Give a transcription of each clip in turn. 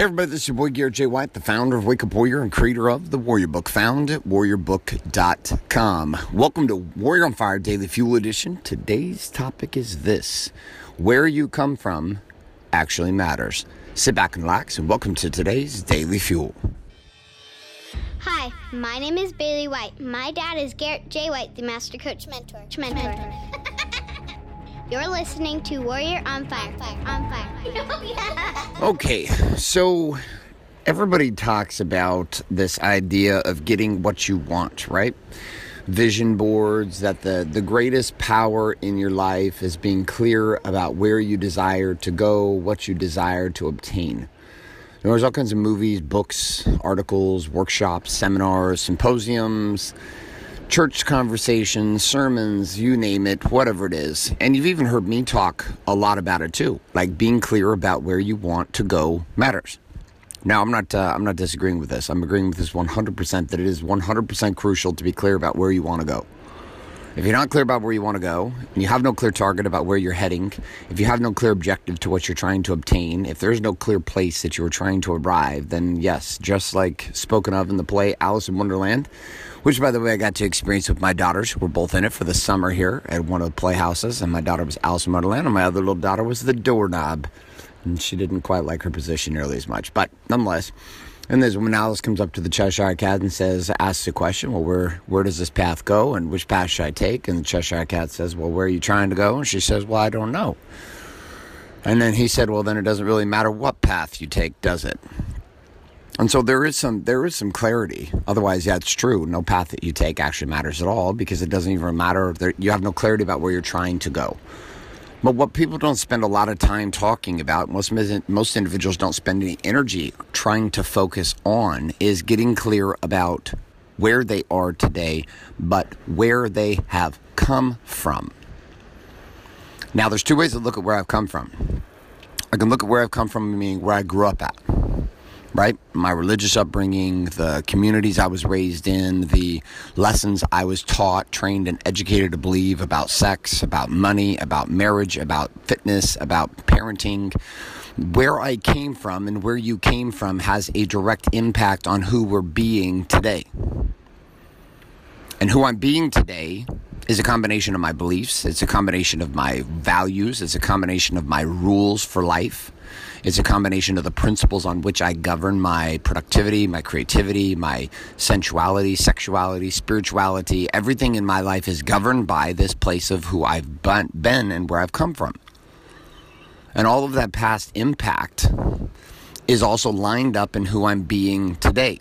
Hey everybody, this is your boy Garrett J. White, the founder of Wake Up Warrior and creator of the Warrior Book, found at warriorbook.com. Welcome to Warrior on Fire Daily Fuel Edition. Today's topic is this Where you come from actually matters. Sit back and relax, and welcome to today's Daily Fuel. Hi, my name is Bailey White. My dad is Garrett J. White, the Master Coach Mentor. Mentor. You're listening to Warrior on Fire. fire. On Fire. Okay, so everybody talks about this idea of getting what you want, right? Vision boards, that the, the greatest power in your life is being clear about where you desire to go, what you desire to obtain. There's all kinds of movies, books, articles, workshops, seminars, symposiums church conversations, sermons, you name it, whatever it is. And you've even heard me talk a lot about it too. Like being clear about where you want to go matters. Now, I'm not uh, I'm not disagreeing with this. I'm agreeing with this 100% that it is 100% crucial to be clear about where you want to go. If you're not clear about where you want to go, and you have no clear target about where you're heading, if you have no clear objective to what you're trying to obtain, if there's no clear place that you're trying to arrive, then yes, just like spoken of in the play Alice in Wonderland, which by the way I got to experience with my daughters, who were both in it for the summer here at one of the playhouses, and my daughter was Alice in Wonderland, and my other little daughter was the doorknob, and she didn't quite like her position nearly as much, but nonetheless. And there's when Alice comes up to the Cheshire Cat and says, asks the question, well, where where does this path go, and which path should I take? And the Cheshire Cat says, well, where are you trying to go? And she says, well, I don't know. And then he said, well, then it doesn't really matter what path you take, does it? And so there is some there is some clarity. Otherwise, yeah, it's true. No path that you take actually matters at all because it doesn't even matter. You have no clarity about where you're trying to go. But what people don't spend a lot of time talking about, most most individuals don't spend any energy trying to focus on, is getting clear about where they are today, but where they have come from. Now, there's two ways to look at where I've come from. I can look at where I've come from, meaning where I grew up at right? My religious upbringing, the communities I was raised in, the lessons I was taught, trained, and educated to believe about sex, about money, about marriage, about fitness, about parenting. Where I came from and where you came from has a direct impact on who we're being today. And who I'm being today is a combination of my beliefs, it's a combination of my values, it's a combination of my rules for life. It's a combination of the principles on which I govern my productivity, my creativity, my sensuality, sexuality, spirituality. Everything in my life is governed by this place of who I've been and where I've come from. And all of that past impact is also lined up in who I'm being today.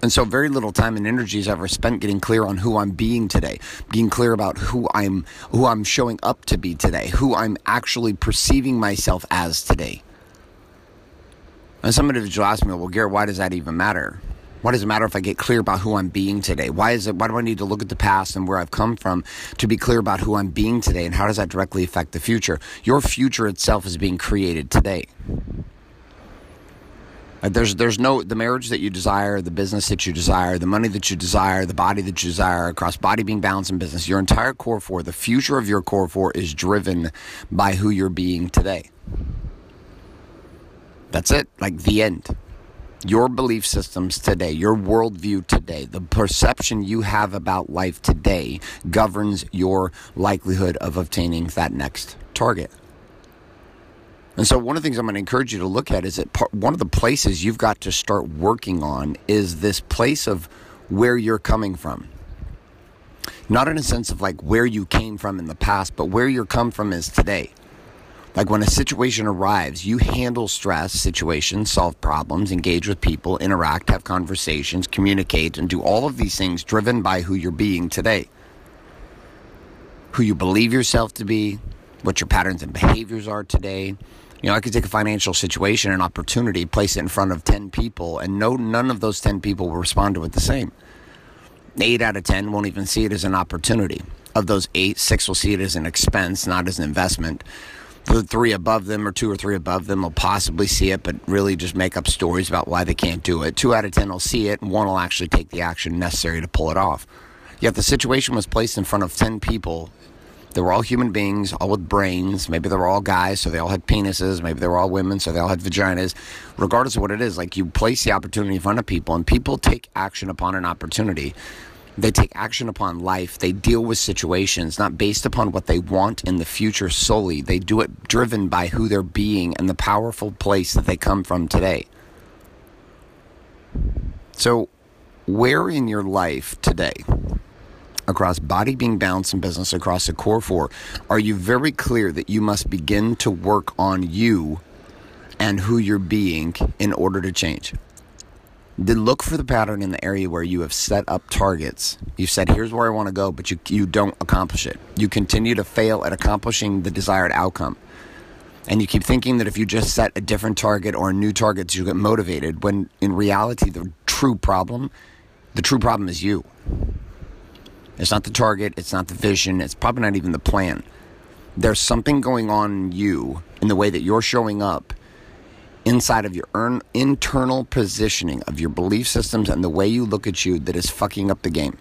And so, very little time and energy is ever spent getting clear on who I'm being today, being clear about who I'm, who I'm showing up to be today, who I'm actually perceiving myself as today. And some individual ask me, "Well, Garrett, why does that even matter? Why does it matter if I get clear about who I'm being today? Why is it? Why do I need to look at the past and where I've come from to be clear about who I'm being today, and how does that directly affect the future? Your future itself is being created today." Uh, there's there's no the marriage that you desire, the business that you desire, the money that you desire, the body that you desire across body being balanced in business. Your entire core four, the future of your core four is driven by who you're being today. That's it. Like the end. Your belief systems today, your worldview today, the perception you have about life today governs your likelihood of obtaining that next target. And so, one of the things I'm going to encourage you to look at is that part, one of the places you've got to start working on is this place of where you're coming from. Not in a sense of like where you came from in the past, but where your come from is today. Like when a situation arrives, you handle stress situations, solve problems, engage with people, interact, have conversations, communicate, and do all of these things driven by who you're being today. Who you believe yourself to be, what your patterns and behaviors are today, you know, I could take a financial situation, an opportunity, place it in front of 10 people, and no, none of those 10 people will respond to it the same. Eight out of 10 won't even see it as an opportunity. Of those eight, six will see it as an expense, not as an investment. The three above them or two or three above them will possibly see it, but really just make up stories about why they can't do it. Two out of 10 will see it, and one will actually take the action necessary to pull it off. Yet the situation was placed in front of 10 people They were all human beings, all with brains. Maybe they were all guys, so they all had penises. Maybe they were all women, so they all had vaginas. Regardless of what it is, like you place the opportunity in front of people, and people take action upon an opportunity. They take action upon life. They deal with situations not based upon what they want in the future solely. They do it driven by who they're being and the powerful place that they come from today. So, where in your life today, across body, being, balance, and business, across the core four, are you very clear that you must begin to work on you and who you're being in order to change? Then look for the pattern in the area where you have set up targets. You've said, here's where I want to go, but you, you don't accomplish it. You continue to fail at accomplishing the desired outcome. And you keep thinking that if you just set a different target or a new target, you'll get motivated, when in reality, the true problem, the true problem is you. It's not the target, it's not the vision, it's probably not even the plan. There's something going on in you in the way that you're showing up inside of your internal positioning of your belief systems and the way you look at you that is fucking up the game.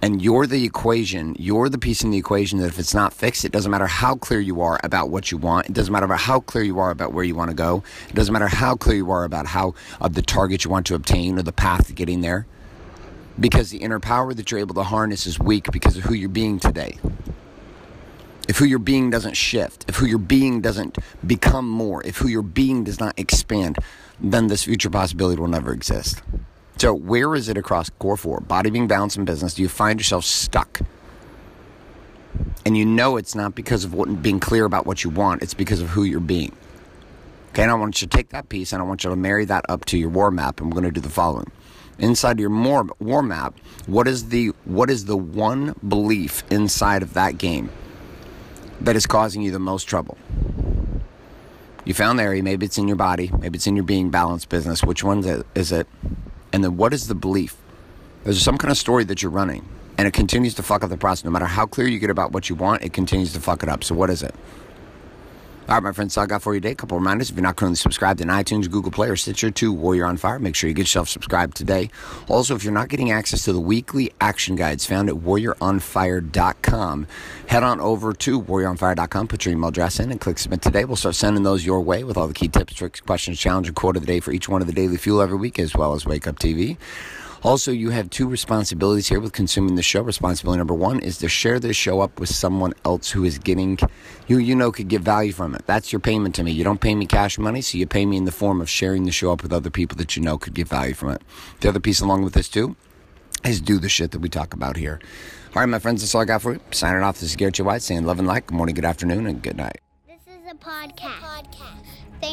And you're the equation, you're the piece in the equation that if it's not fixed, it doesn't matter how clear you are about what you want. It doesn't matter about how clear you are about where you want to go. It doesn't matter how clear you are about how of the target you want to obtain or the path to getting there because the inner power that you're able to harness is weak because of who you're being today. If who you're being doesn't shift, if who you're being doesn't become more, if who you're being does not expand, then this future possibility will never exist. So, where is it across core four, body being balanced in business, do you find yourself stuck? And you know it's not because of what, being clear about what you want, it's because of who you're being. Okay, and I want you to take that piece and I want you to marry that up to your war map, and we're going to do the following inside your war, map what is the what is the one belief inside of that game that is causing you the most trouble? You found the area maybe it's in your body. Maybe it's in your being balance business. Which one is it? And then what is the belief? There's some kind of story that you're running and it continues to fuck up the process. No matter how clear you get about what you want it continues to fuck it up. So what is it all right, my friends, so I got for you today. A couple reminders. If you're not currently subscribed in iTunes, Google Play, or Stitcher to Warrior on Fire, make sure you get yourself subscribed today. Also, if you're not getting access to the weekly action guides found at warrioronfire.com, head on over to warrioronfire.com, put your email address in, and click submit today. We'll start sending those your way with all the key tips, tricks, questions, challenge, and quote of the day for each one of the daily fuel every week, as well as Wake Up TV. Also, you have two responsibilities here with consuming the show. Responsibility number one is to share this show up with someone else who is getting, who you know could get value from it. That's your payment to me. You don't pay me cash money, so you pay me in the form of sharing the show up with other people that you know could get value from it. The other piece along with this, too, is do the shit that we talk about here. All right, my friends, that's all I got for you. Signing off, this is Garrett. White saying love and light. Good morning, good afternoon, and good night. This is a podcast.